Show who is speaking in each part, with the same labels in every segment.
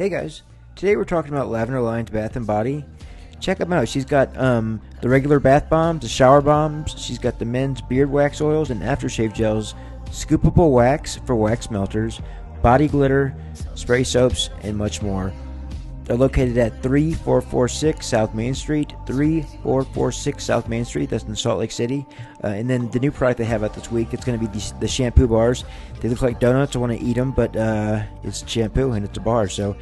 Speaker 1: Hey guys, today we're talking about Lavender Lion's Bath and Body. Check them out. She's got um, the regular bath bombs, the shower bombs. She's got the men's beard wax oils and aftershave gels, scoopable wax for wax melters, body glitter, spray soaps, and much more. They're located at 3446 South Main Street, 3446 South Main Street. That's in Salt Lake City. Uh, and then the new product they have out this week, it's going to be the, the, shampoo bars. They look like donuts. I want to eat them, but uh, it's shampoo and it's a bar. So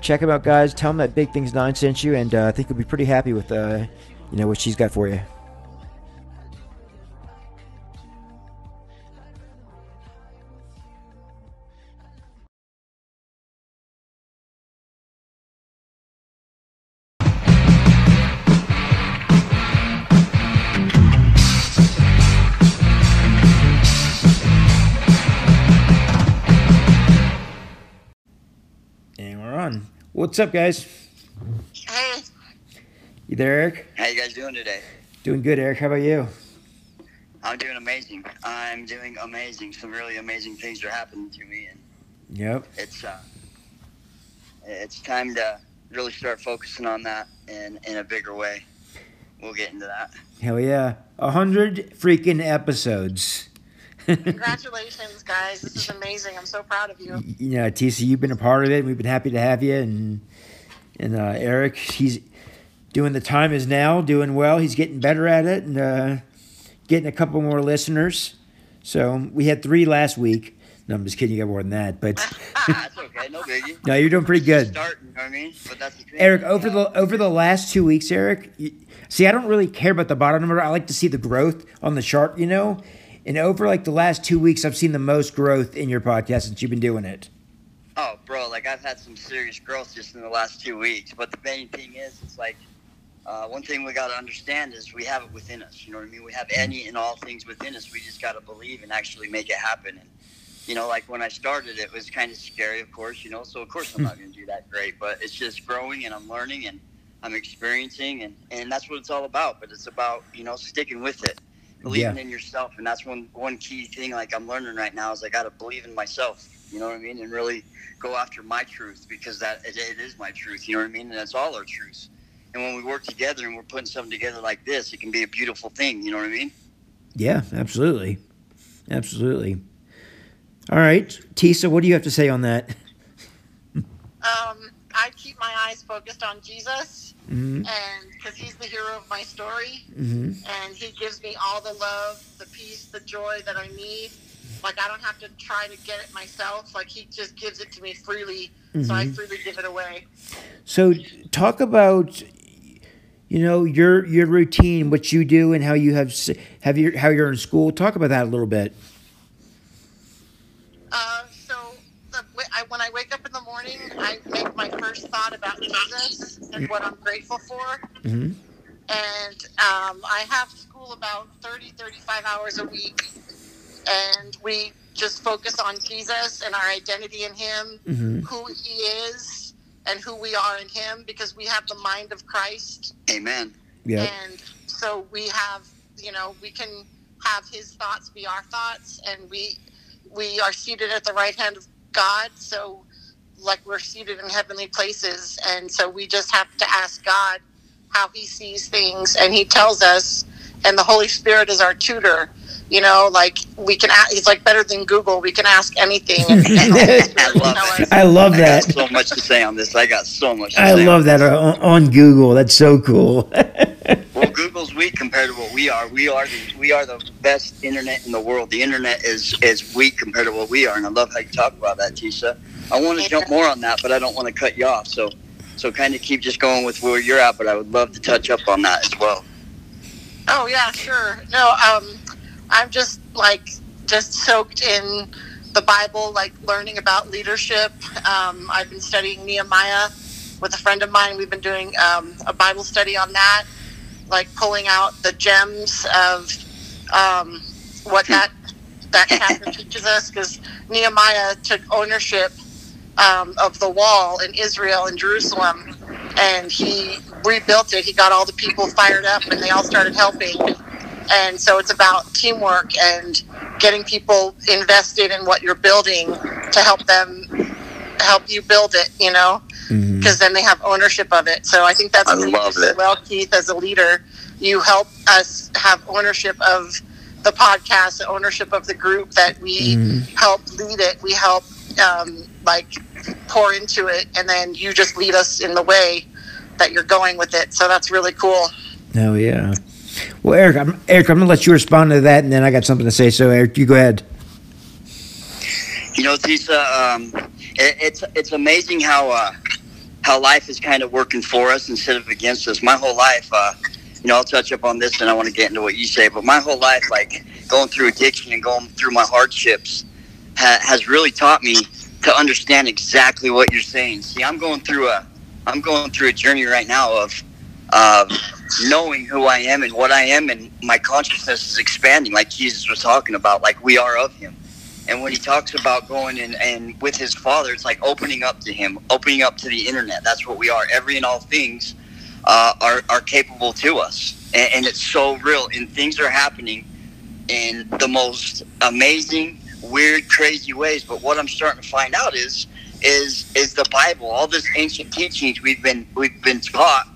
Speaker 1: check them out, guys. Tell them that Big Things Nine sent you, and uh, I think you'll be pretty happy with uh, you know what she's got for you. What's up, guys?
Speaker 2: Hey.
Speaker 1: You there, Eric?
Speaker 2: How you guys doing today?
Speaker 1: Doing good, Eric. How about you?
Speaker 2: I'm doing amazing. I'm doing amazing. Some really amazing things are happening to me, and
Speaker 1: yep,
Speaker 2: it's uh, it's time to really start focusing on that in in a bigger way. We'll get into that.
Speaker 1: Hell yeah, a hundred freaking episodes.
Speaker 3: Congratulations, guys! This is amazing. I'm so proud of you.
Speaker 1: You know, TC, you've been a part of it. We've been happy to have you, and and uh, Eric, he's doing the time is now, doing well. He's getting better at it, and uh, getting a couple more listeners. So we had three last week. No, I'm just kidding. You got more than that, but
Speaker 2: that's okay. No biggie.
Speaker 1: No, you're doing pretty good.
Speaker 2: Starting, I mean? But that's
Speaker 1: Eric, over the over the last two weeks, Eric. You, see, I don't really care about the bottom number. I like to see the growth on the chart. You know, and over like the last two weeks, I've seen the most growth in your podcast since you've been doing it.
Speaker 2: Oh, bro, like I've had some serious growth just in the last two weeks. But the main thing is, it's like uh, one thing we got to understand is we have it within us. You know what I mean? We have any and all things within us. We just got to believe and actually make it happen. And you know, like when I started, it was kind of scary, of course. You know, so of course I'm not going to do that great. But it's just growing and I'm learning and I'm experiencing, and and that's what it's all about. But it's about you know sticking with it believing yeah. in yourself and that's one one key thing like i'm learning right now is i got to believe in myself you know what i mean and really go after my truth because that it, it is my truth you know what i mean and that's all our truths. And when we work together and we're putting something together like this it can be a beautiful thing you know what i mean?
Speaker 1: Yeah absolutely. Absolutely. All right tisa what do you have to say on that?
Speaker 3: Um I keep my eyes focused on Jesus, mm-hmm. and because He's the hero of my story, mm-hmm. and He gives me all the love, the peace, the joy that I need. Like I don't have to try to get it myself. Like He just gives it to me freely, mm-hmm. so I mm-hmm. freely give it away.
Speaker 1: So talk about you know your your routine, what you do, and how you have have your how you're in school. Talk about that a little bit.
Speaker 3: I, when I wake up in the morning, I make my first thought about Jesus and what I'm grateful for. Mm-hmm. And um, I have school about 30, 35 hours a week. And we just focus on Jesus and our identity in Him, mm-hmm. who He is, and who we are in Him, because we have the mind of Christ.
Speaker 2: Amen.
Speaker 1: Yeah.
Speaker 3: And so we have, you know, we can have His thoughts be our thoughts, and we we are seated at the right hand of God. So, like, we're seated in heavenly places. And so we just have to ask God how He sees things. And He tells us, and the Holy Spirit is our tutor. You know, like we can. Ask, he's like better than Google. We can ask anything. And, and
Speaker 1: I, love I love that.
Speaker 2: I so much to say on this. I got so much.
Speaker 1: I love that on, on Google. That's so cool.
Speaker 2: well, Google's weak compared to what we are. We are the, we are the best internet in the world. The internet is is weak compared to what we are, and I love how you talk about that, Tisha. I want to jump more on that, but I don't want to cut you off. So, so kind of keep just going with where you're at. But I would love to touch up on that as well.
Speaker 3: Oh yeah, sure. No, um, I'm just like just soaked in the Bible, like learning about leadership. Um, I've been studying Nehemiah with a friend of mine. We've been doing um, a Bible study on that like pulling out the gems of um, what that that chapter teaches us because Nehemiah took ownership um, of the wall in Israel and Jerusalem and he rebuilt it. He got all the people fired up and they all started helping. And so it's about teamwork and getting people invested in what you're building to help them help you build it, you know. because then they have ownership of it. So I think that's
Speaker 2: I love it.
Speaker 3: well, Keith, as a leader. You help us have ownership of the podcast, the ownership of the group that we help lead it. We help um, like pour into it, and then you just lead us in the way that you're going with it. So that's really cool.
Speaker 1: Oh yeah. Well, Eric, I'm, Eric, I'm gonna let you respond to that, and then I got something to say. So, Eric, you go ahead.
Speaker 2: You know, Tisa, um, it, it's it's amazing how uh, how life is kind of working for us instead of against us. My whole life, uh, you know, I'll touch up on this, and I want to get into what you say. But my whole life, like going through addiction and going through my hardships, ha- has really taught me to understand exactly what you're saying. See, I'm going through a I'm going through a journey right now of of knowing who I am and what I am, and my consciousness is expanding, like Jesus was talking about, like we are of Him. And when he talks about going and, and with his father, it's like opening up to him, opening up to the internet. That's what we are. Every and all things uh, are, are capable to us. And, and it's so real. And things are happening in the most amazing, weird, crazy ways. But what I'm starting to find out is is is the Bible, all this ancient teachings we've been we've been taught,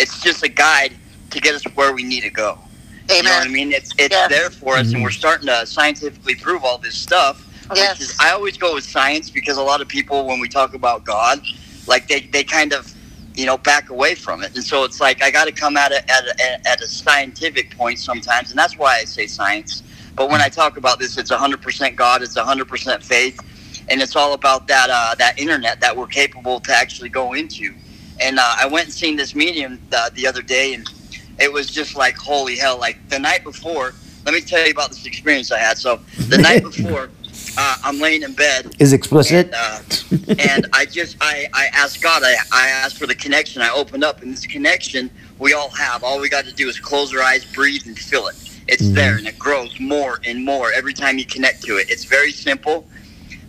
Speaker 2: it's just a guide to get us where we need to go. You know what I mean? It's it's
Speaker 3: Yeah.
Speaker 2: there for us,
Speaker 1: Mhm.
Speaker 2: and we're starting to scientifically prove all this stuff. which
Speaker 3: Yes.
Speaker 2: is- I always go with science because a lot of people, when we talk about God, like they, they kind of, you know, back away from it. And so it's like I got to come at it at a, at a scientific point sometimes, and that's why I say science. But when I talk about this, it's 100% God, it's 100% faith, and it's all about that uh, that internet that we're capable to actually go into. And uh, I went and seen this medium uh, the other day, and it was just like holy hell. Like the night before, let me tell you about this experience I had. So the night before, uh, I'm laying in bed,
Speaker 1: Is explicit?
Speaker 2: and, uh, and I just I, I asked God, I, I asked for the connection. I opened up, and this connection we all have. All we got to do is close our eyes, breathe, and feel it. It's
Speaker 1: Mhm.
Speaker 2: there, and it grows more and more every time you connect to it. It's very simple,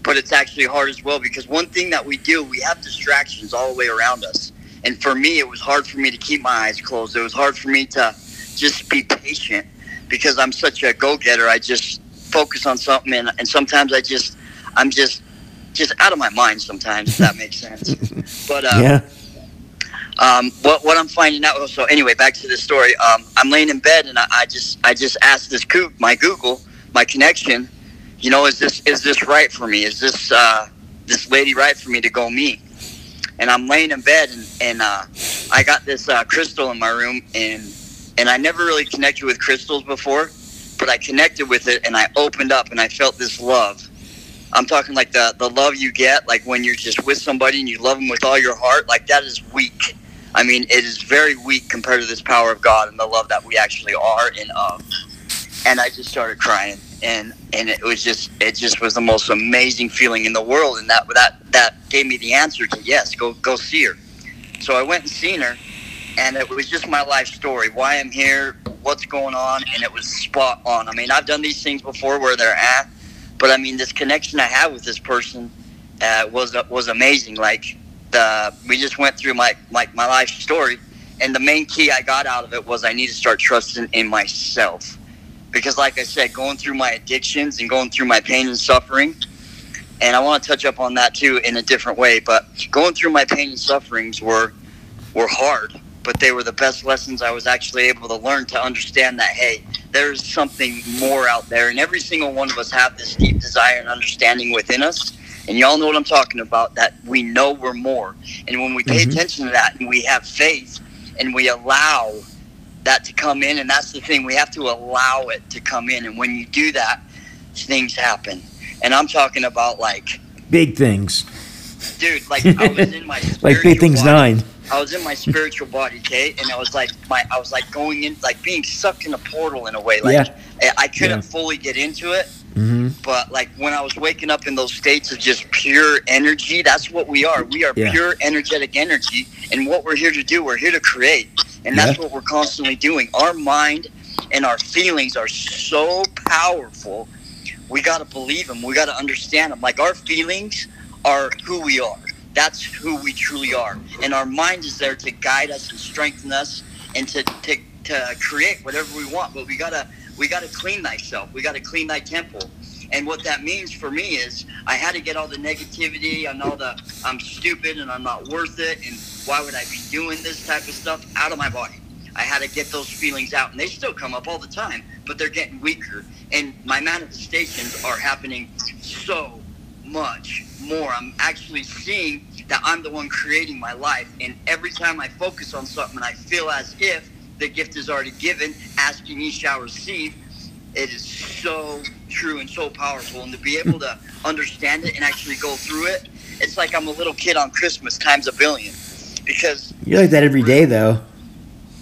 Speaker 2: but it's actually hard as well because one thing that we do, we have distractions all the way around us. And for me, it was hard for me to keep my eyes closed. It was hard for me to just be patient because I'm such a go-getter. I just focus on something, and, and sometimes I just, I'm just, just out of my mind. Sometimes, if that makes sense. But uh,
Speaker 1: yeah.
Speaker 2: Um, what what I'm finding out. So anyway, back to the story. Um, I'm laying in bed and I, I just I just asked this Goog- my Google my connection. You know, is this is this right for me? Is this uh, this lady right for me to go meet? And I'm laying in bed and and uh, I got this uh, crystal in my room and and I never really connected with crystals before, but I connected with it and I opened up and I felt this love. I'm talking like the the love you get like when you're just with somebody and you love them with all your heart. Like that is weak. I mean, it is very weak compared to this power of God and the love that we actually are in of. And I just started crying, and and it was just it just was the most amazing feeling in the world, and that that that gave me the answer to yes, go go see her. So I went and seen her, and it was just my life story, why I'm here, what's going on, and it was spot on. I mean, I've done these things before where they're at, but I mean, this connection I had with this person uh, was was amazing. Like the we just went through my my my life story, and the main key I got out of it was I need to start trusting in myself, because like I said, going through my addictions and going through my pain and suffering. And I want to touch up on that too in a different way. But going through my pain and sufferings were were hard, but they were the best lessons I was actually able to learn to understand that hey, there's something more out there, and every single one of us have this deep desire and understanding within us. And y'all know what I'm talking about. That we know we're more, and when we pay
Speaker 1: Mhm.
Speaker 2: attention to that, and we have faith, and we allow that to come in, and that's the thing, we have to allow it to come in. And when you do that, things happen. And I'm talking about like,
Speaker 1: Big things.
Speaker 2: dude, like I was in my
Speaker 1: Like Big
Speaker 2: spiritual
Speaker 1: Things
Speaker 2: body.
Speaker 1: 9.
Speaker 2: I was in my spiritual body, Kate, and I was like my I was like going in like being sucked in a portal in a way. Like
Speaker 1: Yeah.
Speaker 2: I- I couldn't
Speaker 1: Yeah.
Speaker 2: fully get into it,
Speaker 1: hmm
Speaker 2: but like when I was waking up in those states of just pure energy, that's what we are. We are
Speaker 1: Yeah.
Speaker 2: pure energetic energy, and what we're here to do, we're here to create, and that's what we're constantly doing. Our mind and our feelings are so powerful. We got to believe them. We got to understand them. Like our feelings are who we are. That's who we truly are, and our mind is there to guide us and strengthen us, and to to, to create whatever we want. But we gotta we gotta clean thyself. We gotta clean thy temple. And what that means for me is I had to get all the negativity and all the I'm stupid and I'm not worth it and why would I be doing this type of stuff out of my body. I had to get those feelings out, and they still come up all the time, but they're getting weaker. And my manifestations are happening so much more. I'm actually seeing that I'm the one creating my life, and every time I focus on something, I feel as if the gift is already given. Asking ye shall receive. It is so true and so powerful, and to be able to understand it and actually go through it, it's like I'm a little kid on Christmas times a billion. Because
Speaker 1: You're like that every day, though.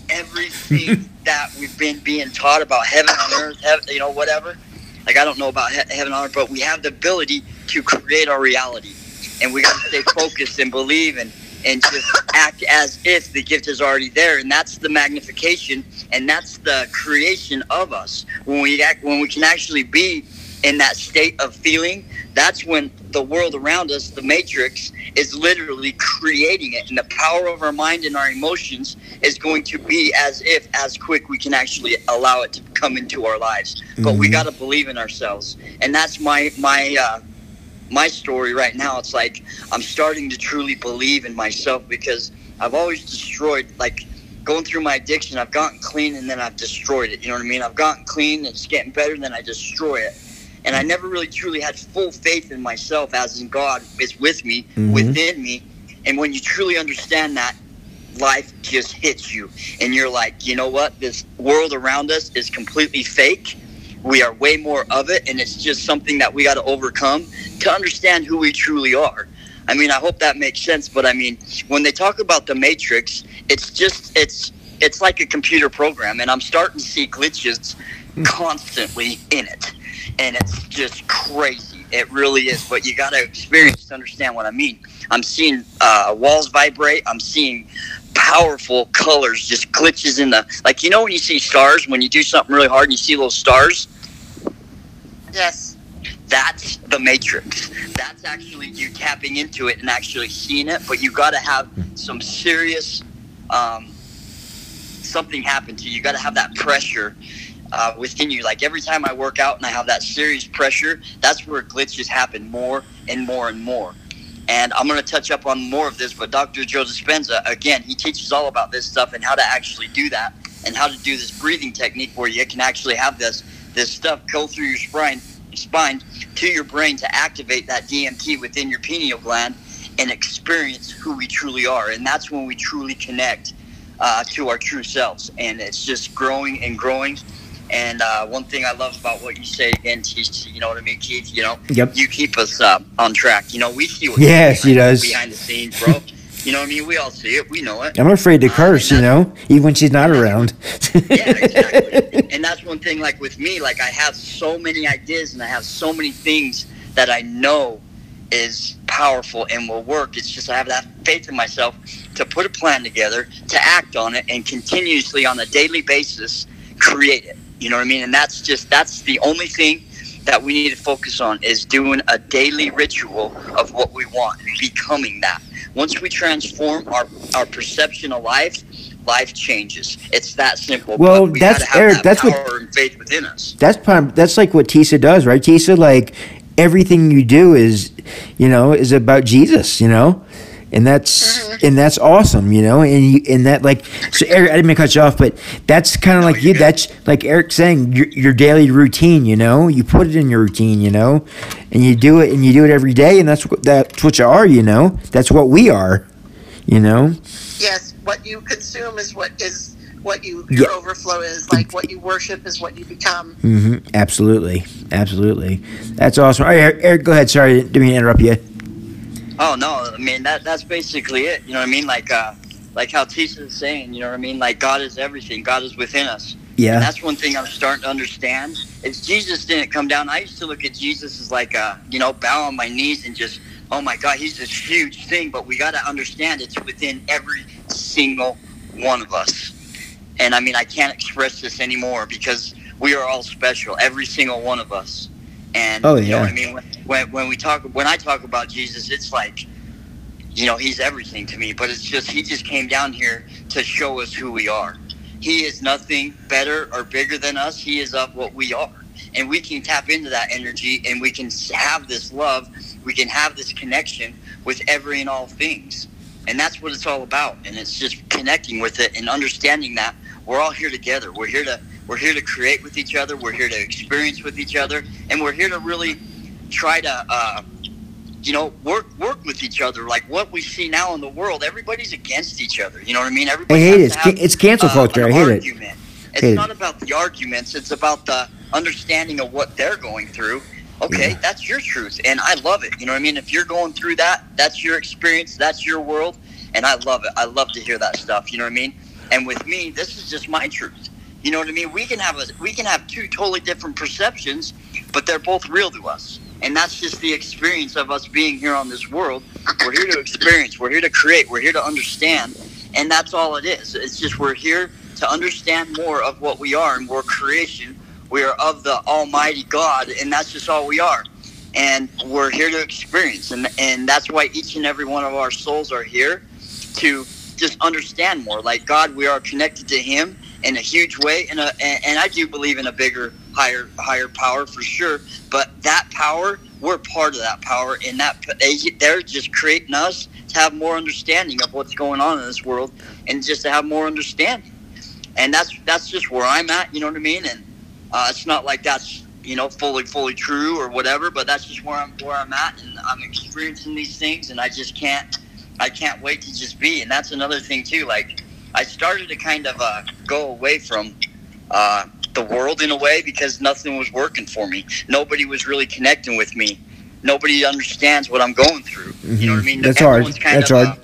Speaker 2: everything that we've been being taught about heaven on earth, heaven, you know, whatever. Like I don't know about he- heaven on earth, but we have the ability to create our reality, and we got to stay focused and believe and and just act as if the gift is already there, and that's the magnification, and that's the creation of us when we act when we can actually be in that state of feeling. That's when the world around us, the matrix, is literally creating it, and the power of our mind and our emotions is going to be as if as quick we can actually allow it to come into our lives. But we
Speaker 1: Mhm.
Speaker 2: got to believe in ourselves, and that's my my uh, my story right now. It's like I'm starting to truly believe in myself because I've always destroyed like. Going through my addiction, I've gotten clean and then I've destroyed it. You know what I mean? I've gotten clean and it's getting better, and then I destroy it and I never really truly had full faith in myself, as in God is with me,
Speaker 1: Mhm.
Speaker 2: within me. And when you truly understand that, life just hits you, and you're like, you know what? This world around us is completely fake. We are way more of it, and it's just something that we got to overcome to understand who we truly are. I mean, I hope that makes sense. But I mean, when they talk about the Matrix, it's just it's it's like a computer program, and I'm starting to see glitches constantly in it and it's just crazy. It really is. But you got to experience to understand what I mean. I'm seeing uh, walls vibrate. I'm seeing powerful colors, just glitches in the like. You know when you see stars when you do something really hard and you see little stars.
Speaker 3: Yes.
Speaker 2: That's the matrix. That's actually you tapping into it and actually seeing it. But you got to have some serious um, something happen to you. You got to have that pressure uh, within you. Like every time I work out and I have that serious pressure, that's where glitches happen more and more and more. And I'm going to touch up on more of this, but Dr. Joe Dispenza, again, he teaches all about this stuff and how to actually do that and how to do this breathing technique where you can actually have this this stuff go through your spine, spine to your brain to activate that DMT within your pineal gland and experience who we truly are. And that's when we truly connect uh, to our true selves. And it's just growing and growing. And uh, one thing I love about what you say again, TC, you know what I mean, Keith? You know,
Speaker 1: Yep.
Speaker 2: you keep us uh, on track. You know, we see what
Speaker 1: Yes, he does.
Speaker 2: behind the scenes, bro. you know what I mean? We all see it. We know it.
Speaker 1: I'm afraid to
Speaker 2: Uh,
Speaker 1: curse, you know, even when she's not around.
Speaker 2: yeah, exactly. and that's one thing. Like with me, like I have so many ideas and I have so many things that I know is powerful and will work. It's just I have that faith in myself to put a plan together, to act on it, and continuously on a daily basis create it. You know what I mean? And that's just that's the only thing that we need to focus on is doing a daily ritual of what we want, becoming that. Once we transform our, our perception of life, life changes. It's that simple.
Speaker 1: Well,
Speaker 2: we
Speaker 1: that's- Eric,
Speaker 2: that
Speaker 1: that's what-
Speaker 2: power and faith within us.
Speaker 1: that's part, that's like what Tisa does, right? Tisa, like everything you do is, you know, is about Jesus, you know, and that's and that's awesome, you know, and you and that like so Eric, I didn't mean to cut you off, but that's kind of like you. That's like Eric saying your, your daily routine, you know, you put it in your routine, you know, and you do it and you do it every day, and that's what that's what you are, you know, that's what we are, you know.
Speaker 3: Yes. What you consume is what is what you your
Speaker 1: Yeah.
Speaker 3: overflow is. Like what you worship is what you become.
Speaker 1: hmm Absolutely, absolutely. That's awesome. All right, Eric, Eric, go ahead. Sorry, didn't mean to interrupt you.
Speaker 2: Oh no, I mean that that's basically it. You know what I mean? Like uh like how Tisha is saying, you know what I mean? Like God is everything. God is within us. And
Speaker 1: Yeah.
Speaker 2: that's one thing I'm starting to understand. Is Jesus didn't come down. I used to look at Jesus as like a, you know, bow on my knees and just oh my God, he's this huge thing, but we gotta understand it's within every single one of us. And I mean I can't express this anymore because we are all special, every single one of us. And
Speaker 1: Oh,
Speaker 2: you know what I mean? When, when when we talk when I talk about Jesus, it's like you know, he's everything to me, but it's just he just came down here to show us who we are. He is nothing better or bigger than us. He is of what we are. and we can tap into that energy and we can have this love we can have this connection with every and all things and that's what it's all about and it's just connecting with it and understanding that we're all here together we're here to we're here to create with each other we're here to experience with each other and we're here to really try to uh, you know work work with each other like what we see now in the world everybody's against each other you know what i mean
Speaker 1: I
Speaker 2: everybody
Speaker 1: hate
Speaker 2: has
Speaker 1: it.
Speaker 2: have,
Speaker 1: it's cancel
Speaker 2: uh,
Speaker 1: culture. I
Speaker 2: an
Speaker 1: hate it.
Speaker 2: It's
Speaker 1: Hate it.
Speaker 2: not about the arguments. It's about the understanding of what they're going through. Okay,
Speaker 1: Yeah.
Speaker 2: that's your truth, and I love it. You know what I mean? If you're going through that, that's your experience. That's your world, and I love it. I love to hear that stuff. You know what I mean? And with me, this is just my truth. You know what I mean? We can have a we can have two totally different perceptions, but they're both real to us. And that's just the experience of us being here on this world. We're here to experience. We're here to create. We're here to understand. And that's all it is. It's just we're here to understand more of what we are, and we're creation. We are of the Almighty God, and that's just all we are. And we're here to experience, and and that's why each and every one of our souls are here to just understand more. Like God, we are connected to Him in a huge way, and a, and, and I do believe in a bigger, higher, higher power for sure. But that power, we're part of that power, and that they, they're just creating us to have more understanding of what's going on in this world, and just to have more understanding. And that's that's just where I'm at. You know what I mean? And uh, it's not like that's you know fully fully true or whatever, but that's just where I'm where I'm at, and I'm experiencing these things, and I just can't I can't wait to just be. And that's another thing too. Like I started to kind of uh, go away from uh, the world in a way because nothing was working for me. Nobody was really connecting with me. Nobody understands what I'm going through. You know what I mean?
Speaker 1: Mhm. That's hard.
Speaker 2: Everyone's kind
Speaker 1: That's
Speaker 2: of,
Speaker 1: hard.
Speaker 2: Uh,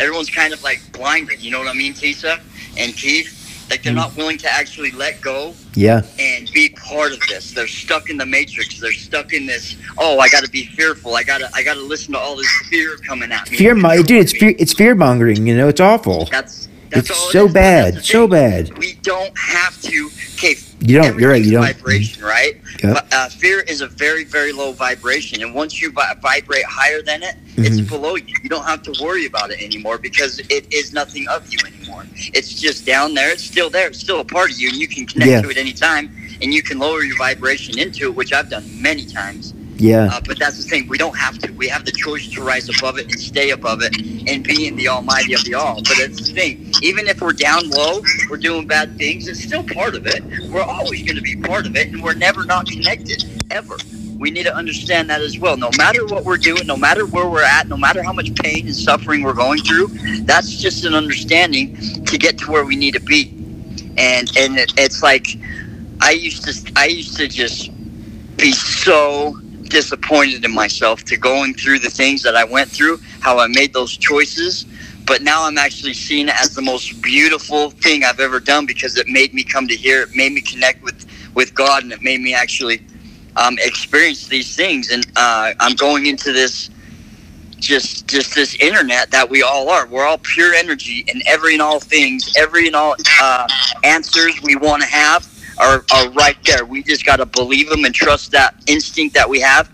Speaker 2: everyone's kind of like blinded. You know what I mean, Tisa and Keith? Like they're
Speaker 1: Mhm.
Speaker 2: not willing to actually let go
Speaker 1: Yeah.
Speaker 2: and be part of this. They're stuck in the matrix. They're stuck in this. Oh, I got to be fearful. I got to. I got to listen to all this fear coming at me.
Speaker 1: Fear, mo- dude. It's fear. It's fear mongering. You know, it's awful.
Speaker 2: That's that's
Speaker 1: It's
Speaker 2: it
Speaker 1: so bad. So bad.
Speaker 2: We don't have to. Okay,
Speaker 1: You don't. You're right. You don't.
Speaker 2: Vibration, right?
Speaker 1: Yep.
Speaker 2: But, uh, fear is a very, very low vibration, and once you vi- vibrate higher than it, it's
Speaker 1: Mhm.
Speaker 2: below you. You don't have to worry about it anymore because it is nothing of you anymore. It's just down there. It's still there. It's still a part of you, and you can connect
Speaker 1: Yeah.
Speaker 2: to it anytime, and you can lower your vibration into it, which I've done many times.
Speaker 1: Yeah.
Speaker 2: Uh, but that's the thing. We don't have to. We have the choice to rise above it and stay above it and be in the Almighty of the All. But it's the thing. Even if we're down low, we're doing bad things. It's still part of it. We're always going to be part of it, and we're never not connected ever. We need to understand that as well. No matter what we're doing, no matter where we're at, no matter how much pain and suffering we're going through, that's just an understanding to get to where we need to be. And and it, it's like I used to I used to just be so disappointed in myself to going through the things that I went through, how I made those choices. But now I'm actually seeing it as the most beautiful thing I've ever done because it made me come to here. It made me connect with, with God and it made me actually um, experience these things. And uh, I'm going into this just just this internet that we all are. We're all pure energy and every and all things, every and all uh, answers we want to have are, are right there. We just got to believe them and trust that instinct that we have.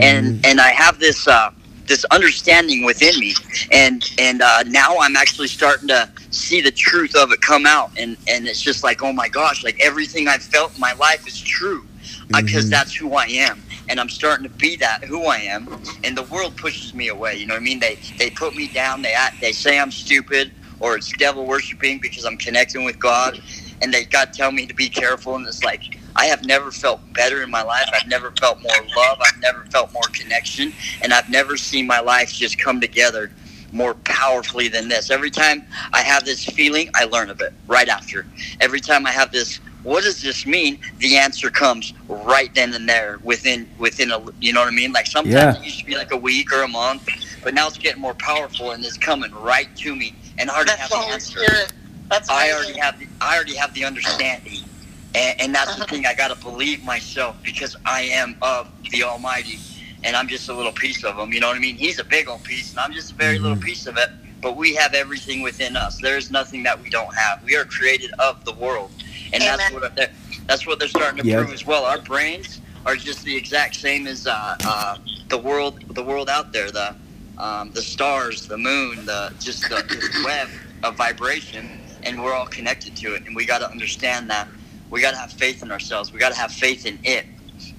Speaker 2: And and I have this uh, this understanding within me, and and uh, now I'm actually starting to see the truth of it come out, and and it's just like oh my gosh, like everything I've felt in my life is true, because
Speaker 1: Mhm.
Speaker 2: that's who I am. And I'm starting to be that who I am, and the world pushes me away. You know what I mean? They they put me down. They act, they say I'm stupid or it's devil worshiping because I'm connecting with God, and they got to tell me to be careful. And it's like I have never felt better in my life. I've never felt more love. I've never felt more connection, and I've never seen my life just come together more powerfully than this. Every time I have this feeling, I learn of it right after. Every time I have this, what does this mean? The answer comes right then and there within within a you know what I mean? Like sometimes
Speaker 1: Yeah.
Speaker 2: it used to be like a week or a month, but now it's getting more powerful and it's coming right to me, and I already
Speaker 3: That's
Speaker 2: have
Speaker 3: the
Speaker 2: the answer.
Speaker 3: Spirit. That's
Speaker 2: I
Speaker 3: amazing.
Speaker 2: already have the I already have the understanding, and, and that's the thing. I got to believe myself because I am of the Almighty, and I'm just a little piece of Him. You know what I mean? He's a big old piece, and I'm just a very little
Speaker 1: Mhm.
Speaker 2: piece of it. But we have everything within us. There is nothing that we don't have. We are created of the world, and that's what they're, that's what they're starting to
Speaker 1: Yeah.
Speaker 2: prove as well. Our brains are just the exact same as uh, uh, the world, the world out there. The um, the stars, the moon, the just the, this web of vibration, and we're all connected to it. And we got to understand that We got to have faith in ourselves. We got to have faith in it,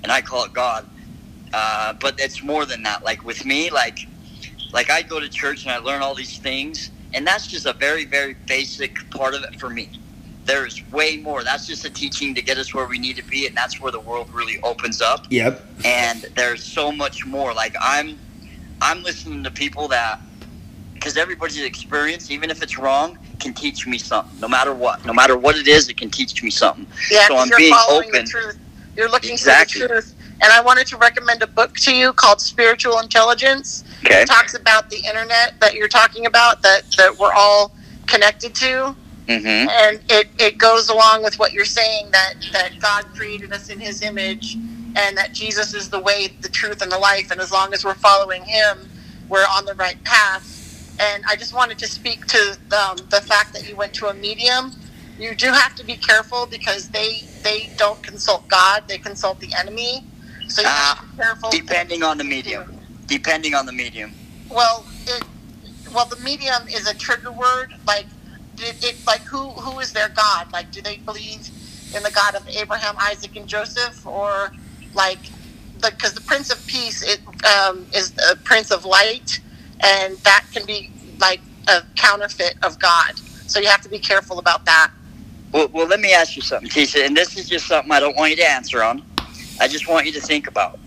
Speaker 2: and I call it God. Uh, but it's more than that. Like with me, like like I go to church and I learn all these things, and that's just a very very basic part of it for me. There's way more. That's just a teaching to get us where we need to be, and that's where the world really opens up.
Speaker 1: Yep.
Speaker 2: And there's so much more. Like I'm, I'm listening to people that, because everybody's experience, even if it's wrong, can teach me something. No matter what, no matter what it is, it can teach me something.
Speaker 3: Yeah,
Speaker 2: so I'm
Speaker 3: you're
Speaker 2: being
Speaker 3: following
Speaker 2: open.
Speaker 3: the truth. You're looking
Speaker 2: Exactly.
Speaker 3: for the truth. And I wanted to recommend a book to you called Spiritual Intelligence.
Speaker 2: Okay.
Speaker 3: It talks about the internet that you're talking about, that, that we're all connected to.
Speaker 2: Mm-hmm.
Speaker 3: And it, it goes along with what you're saying that, that God created us in his image and that Jesus is the way, the truth, and the life. And as long as we're following him, we're on the right path. And I just wanted to speak to um, the fact that you went to a medium. You do have to be careful because they they don't consult God; they consult the enemy. So you have to be careful.
Speaker 2: Depending on the medium. Depending on the medium.
Speaker 3: Well, it well the medium is a trigger word. Like it, it like who who is their God? Like do they believe in the God of Abraham, Isaac, and Joseph, or like because the Prince of Peace it, um, is the Prince of Light, and that can be like a counterfeit of God. So you have to be careful about that.
Speaker 2: Well, well, let me ask you something, Tisha, and this is just something I don't want you to answer on. I just want you to think about.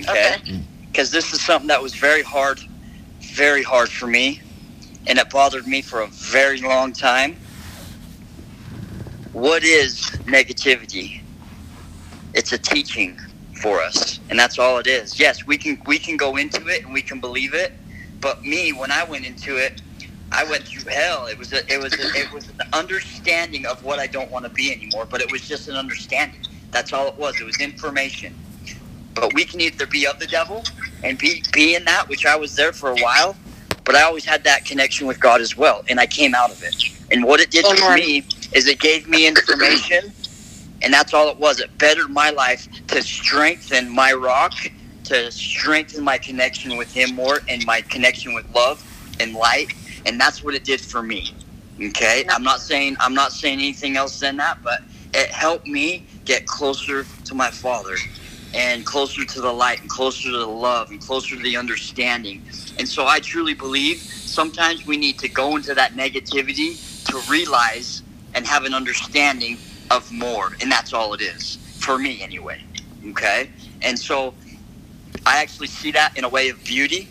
Speaker 2: Okay?
Speaker 3: Okay.
Speaker 2: Because this is something that was very hard, very hard for me, and it bothered me for a very long time. What is negativity? It's a teaching for us, and that's all it is. Yes, we can we can go into it and we can believe it, but me, when I went into it, I went through hell. It was a, it was a, it was an understanding of what I don't want to be anymore. But it was just an understanding. That's all it was. It was information. But we can either be of the devil and be be in that, which I was there for a while. But I always had that connection with God as well, and I came out of it. And what it did for me is it gave me information, and that's all it was. It bettered my life to strengthen my rock, to strengthen my connection with Him more, and my connection with love and light and that's what it did for me. Okay, I'm not saying I'm not saying anything else than that, but it helped me get closer to my Father, and closer to the light, and closer to the love, and closer to the understanding. And so I truly believe sometimes we need to go into that negativity to realize and have an understanding of more, and that's all it is for me anyway. Okay, and so I actually see that in a way of beauty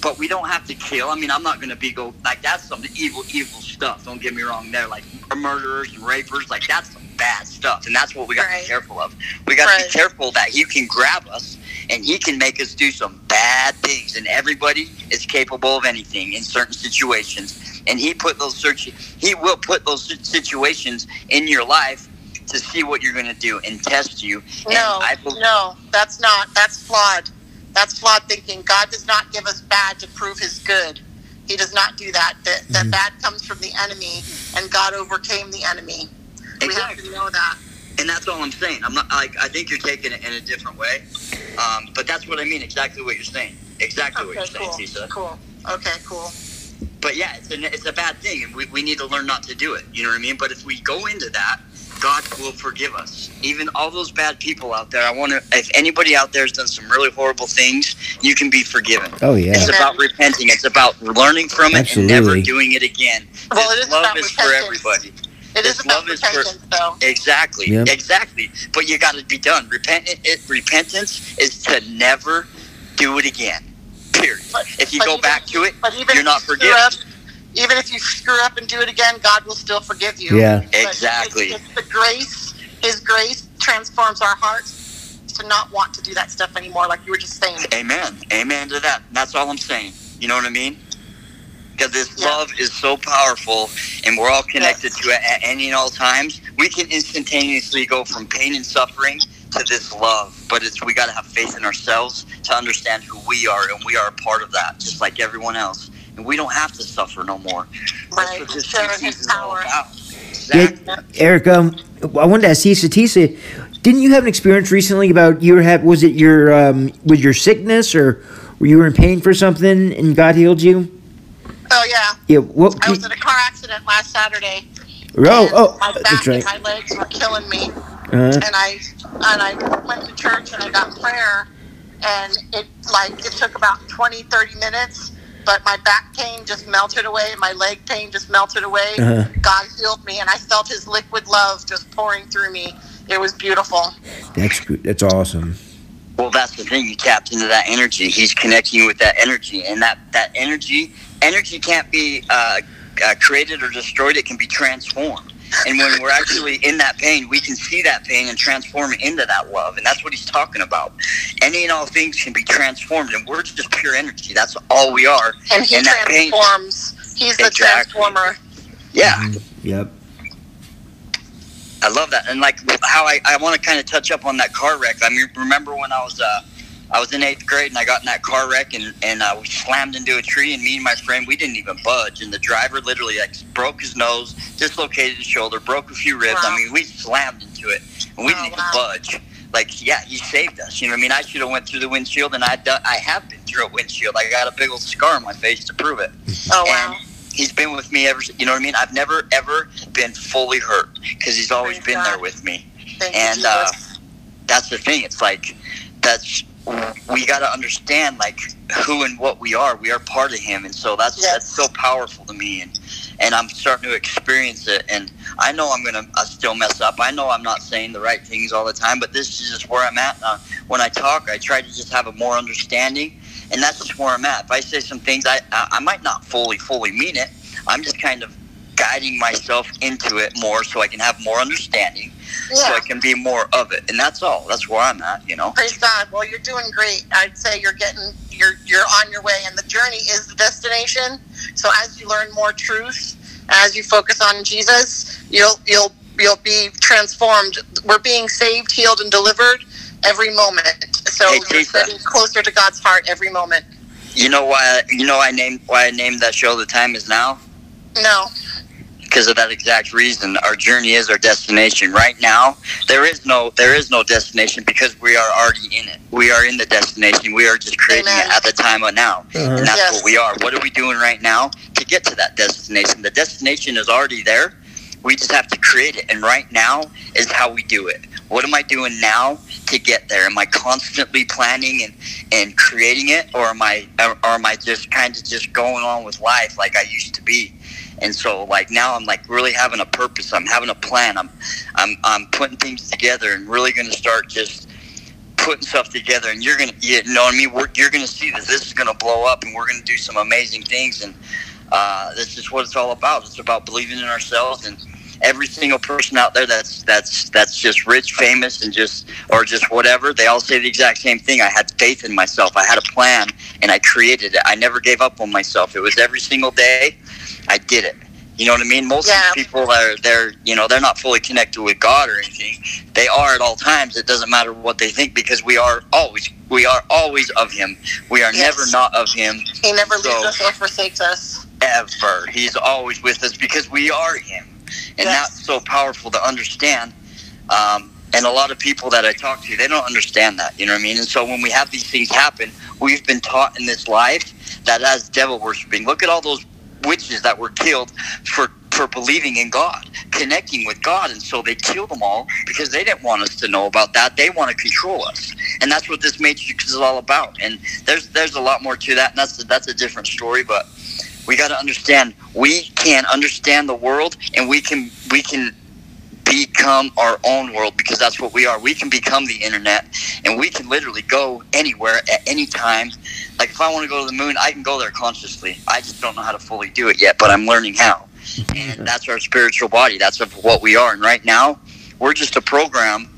Speaker 2: but we don't have to kill. I mean, I'm not going to be go like that's some evil, evil stuff. Don't get me wrong. There, like murderers and rapers, like that's some bad stuff, and that's what we got to
Speaker 3: Right.
Speaker 2: be careful of. We got to
Speaker 3: Right.
Speaker 2: be careful that he can grab us and he can make us do some bad things. And everybody is capable of anything in certain situations. And he put those search. He will put those situations in your life to see what you're going to do and test you. And
Speaker 3: No,
Speaker 2: I bel-
Speaker 3: no, that's not. That's flawed. That's flawed thinking. God does not give us bad to prove His good. He does not do that. That, that bad comes from the enemy, and God overcame the enemy. Exactly. We have to know that.
Speaker 2: And that's all I'm saying. I'm not like I think you're taking it in a different way, um, but that's what I mean. Exactly what you're saying. Exactly what you're saying,
Speaker 3: cool.
Speaker 2: Tisa.
Speaker 3: Cool. Okay, cool.
Speaker 2: But yeah, it's a, it's a bad thing, and we, we need to learn not to do it. You know what I mean? But if we go into that, God will forgive us. Even all those bad people out there. I want to. If anybody out there has done some really horrible things, you can be forgiven.
Speaker 1: Oh yeah.
Speaker 2: It's about repenting. It's about learning from it and never doing it again.
Speaker 3: Well,
Speaker 2: This
Speaker 3: it is
Speaker 2: love
Speaker 3: about
Speaker 2: is for everybody.
Speaker 3: It
Speaker 2: This
Speaker 3: is about
Speaker 2: love is for-
Speaker 3: repentance, though.
Speaker 2: Exactly.
Speaker 1: Yep.
Speaker 2: Exactly. But you got to be done. Repent. It, repentance is to never do it again. Period.
Speaker 3: But-
Speaker 2: If you go
Speaker 3: even
Speaker 2: back to it, you're not
Speaker 3: you screw
Speaker 2: forgiven.
Speaker 3: Up, even if you screw up and do it again, God will still forgive you.
Speaker 1: Yeah.
Speaker 3: But it's-
Speaker 2: Exactly.
Speaker 3: It's, the grace, His grace transforms our hearts to not want to do that stuff anymore, like you were just saying.
Speaker 2: Amen. Amen to that. That's all I'm saying. You know what I mean? Because this
Speaker 3: Yeah.
Speaker 2: love is so powerful, and we're all connected
Speaker 3: Yes.
Speaker 2: to it at any and all times. We can instantaneously go from pain and suffering to this love, but it's we got to have faith in ourselves to understand who we are, and we are a part of that, just like everyone else. And we don't have to suffer no more. That's
Speaker 3: Right.
Speaker 2: what this
Speaker 3: Sharing
Speaker 2: season is all
Speaker 3: power.
Speaker 2: about.
Speaker 1: Yeah, Eric, um, I wanted to ask Tisa. Tisa, didn't you have an experience recently about you had was it your um was your sickness or were you in pain for something and God healed you?
Speaker 3: Oh yeah,
Speaker 1: Yeah. What?
Speaker 3: I was in a car accident last Saturday,
Speaker 1: Oh,
Speaker 3: and
Speaker 1: oh,
Speaker 3: my
Speaker 1: that's
Speaker 3: back
Speaker 1: right.
Speaker 3: and my legs were killing me.
Speaker 1: Uh,
Speaker 3: and I and I went to church and I got prayer and it like it took about 20 30 minutes but my back pain just melted away my leg pain just melted away
Speaker 1: Uh-huh.
Speaker 3: God healed me and I felt his liquid love just pouring through me it was beautiful
Speaker 1: that's good. That's awesome.
Speaker 2: Well, that's the thing. You tapped into that energy. He's connecting you with that energy, and that that energy, energy can't be uh, uh, created or destroyed. It can be transformed. And when we're actually in that pain, we can see that pain and transform it into that love. And that's what he's talking about. Any and all things can be transformed, and we're just pure energy. That's all we are.
Speaker 3: and he
Speaker 2: And that pain-
Speaker 3: transforms he's the
Speaker 2: Exactly.
Speaker 3: transformer
Speaker 2: Yeah.
Speaker 1: Mm-hmm. Yep.
Speaker 2: I love that, and like how I, I want to kind of touch up on that car wreck. I mean, remember when I was uh, I was in eighth grade and I got in that car wreck and and uh, we slammed into a tree and me and my friend we didn't even budge and the driver literally like broke his nose, dislocated his shoulder, broke a few ribs.
Speaker 3: Wow.
Speaker 2: I mean, we slammed into it and we
Speaker 3: Oh,
Speaker 2: didn't
Speaker 3: wow.
Speaker 2: even budge. Like, yeah, he saved us. You know what I mean? I should have went through the windshield, and I done, I have been through a windshield. I got a big old scar on my face to prove it
Speaker 3: oh wow
Speaker 2: and he's been with me ever. You know what I mean? I've never ever been fully hurt because he's always
Speaker 3: Praise
Speaker 2: been
Speaker 3: God.
Speaker 2: there with me.
Speaker 3: thank
Speaker 2: and, uh, That's the thing. It's like that's we got to understand like who and what we are. We are part of him, and so that's
Speaker 3: Yes.
Speaker 2: that's so powerful to me. And and I'm starting to experience it. And I know I'm gonna I still mess up. I know I'm not saying the right things all the time, but this is just where I'm at. Uh, when I talk, I try to just have a more understanding, and that's just where I'm at. If I say some things, I I, I might not fully fully mean it. I'm just kind of guiding myself into it more so I can have more understanding, so I can be more of it. And that's all. That's where I'm at, you know.
Speaker 3: Praise God. Well, you're doing great. I'd say you're getting you're you're on your way, and the journey is the destination. So as you learn more truth, as you focus on Jesus, you'll you'll you'll be transformed. We're being saved, healed, and delivered every moment. So
Speaker 2: Hey,
Speaker 3: you're getting closer to God's heart every moment.
Speaker 2: You know why? You know I named why I named that show "The Time Is Now"
Speaker 3: No,
Speaker 2: because of that exact reason. Our journey is our destination. Right now, there is no there is no destination because we are already in it. We are in the destination. We are just creating
Speaker 3: Amen.
Speaker 2: it at the time of now,
Speaker 1: Uh-huh.
Speaker 2: and that's
Speaker 3: Yes.
Speaker 2: what we are. What are we doing right now to get to that destination? The destination is already there. We just have to create it, and right now is how we do it. What am I doing now to get there? Am I constantly planning and, and creating it, or am I or am I just kind of just going on with life like I used to be? And so, like now, I'm like really having a purpose. I'm having a plan. I'm I'm I'm putting things together and really going to start just putting stuff together. And you're gonna, you know what I mean? We're, you're gonna see that this is gonna blow up, and we're gonna do some amazing things. And uh, this is what it's all about. It's about believing in ourselves and every single person out there that's that's that's just rich, famous, and just or just whatever. They all say the exact same thing. I had faith in myself. I had a plan, and I created it. I never gave up on myself. It was every single day. I did it. You know what I mean? Most
Speaker 3: Yeah.
Speaker 2: of these people are they're you know they're not fully connected with God or anything. They are at all times. It doesn't matter what they think because we are always we are always of Him. We are
Speaker 3: Yes.
Speaker 2: never not of Him
Speaker 3: He never leaves us or forsakes us.
Speaker 2: ever. He's always with us because we are Him, and
Speaker 3: Yes.
Speaker 2: that's so powerful to understand. Um, and a lot of people that I talk to, they don't understand that. You know what I mean? And so when we have these things happen, we've been taught in this life that as devil worshiping. Look at all those witches that were killed for for believing in God, connecting with God, and so they killed them all because they didn't want us to know about that. They want to control us, and that's what this matrix is all about. And there's there's a lot more to that, and that's that's a different story. But we got to understand we can understand the world, and we can we can become our own world because that's what we are. We can become the internet, and we can literally go anywhere at any time. Like if I want to go to the moon, I can go there consciously. I just don't know how to fully do it yet, but I'm learning how. And that's our spiritual body. That's what we are. And right now, we're just a program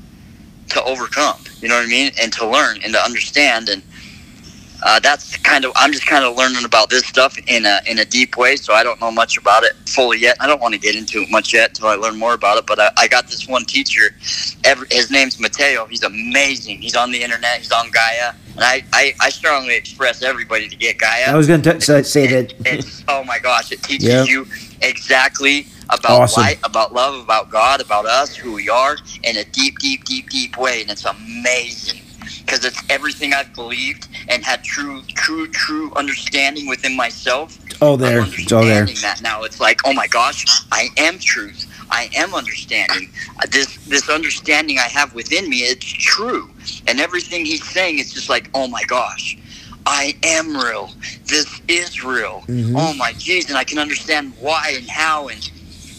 Speaker 2: to overcome. You know what I mean? And to learn and to understand. And uh, that's kind of I'm just kind of learning about this stuff in a in a deep way. So I don't know much about it fully yet. I don't want to get into it much yet until I learn more about it. But I, I got this one teacher. Every, his name's Mateo. He's amazing. He's on the internet. He's on Gaia. And I, I, I strongly express everybody to get Gaia.
Speaker 1: I was going to say, say
Speaker 2: It-
Speaker 1: that.
Speaker 2: it's oh my gosh, it teaches
Speaker 1: Yep.
Speaker 2: you exactly about
Speaker 1: Awesome.
Speaker 2: light, about love, about God, about us, who we are, in a deep, deep, deep, deep way, and it's amazing because it's everything I've believed and had true, true, true understanding within myself
Speaker 1: Oh, there. All there.
Speaker 2: understanding that now. It's like, oh my gosh, I am truth. I am understanding. Uh, This this understanding I have within me, it's true. And everything he's saying, it's just like, oh my gosh, I am real. This is real.
Speaker 1: Mhm.
Speaker 2: Oh my jeez, and I can understand why and how, and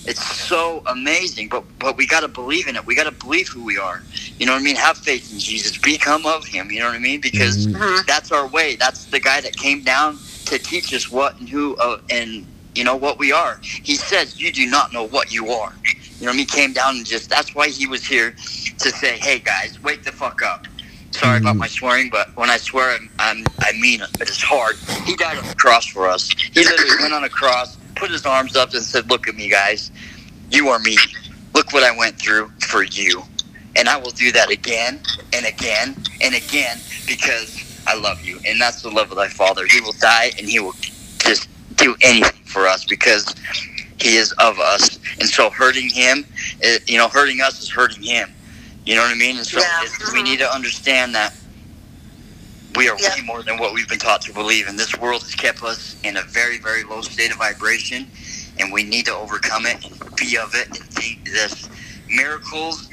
Speaker 2: it's so amazing. But but we got to believe in it. We got to believe who we are. You know what I mean? Have faith in Jesus. Become of Him. You know what I mean? Because
Speaker 1: Mhm.
Speaker 3: Mhm.
Speaker 2: that's our way. That's the guy that came down to teach us what and who uh, and you know what we are. He says you do not know what you are. You know what I mean? Came down and just that's why he was here to say, hey guys, wake the fuck up. Sorry about
Speaker 1: Mhm.
Speaker 2: my swearing, but when I swear, I'm, I'm I mean it. But it's hard. He died on the cross for us. He literally went on a cross, put his arms up, and said, "Look at me, guys. You are me. Look what I went through for you." And I will do that again and again and again because I love you. And that's the love of thy Father. He will die and he will just do anything for us because he is of us. And so hurting him, eh, you know, hurting us is hurting him. You know what I mean? And so
Speaker 3: Yeah.
Speaker 2: it's, we need to understand that we are
Speaker 3: Yeah.
Speaker 2: way more than what we've been taught to believe. And this world has kept us in a very, very low state of vibration. And we need to overcome it, be of it, and think this. Miracles,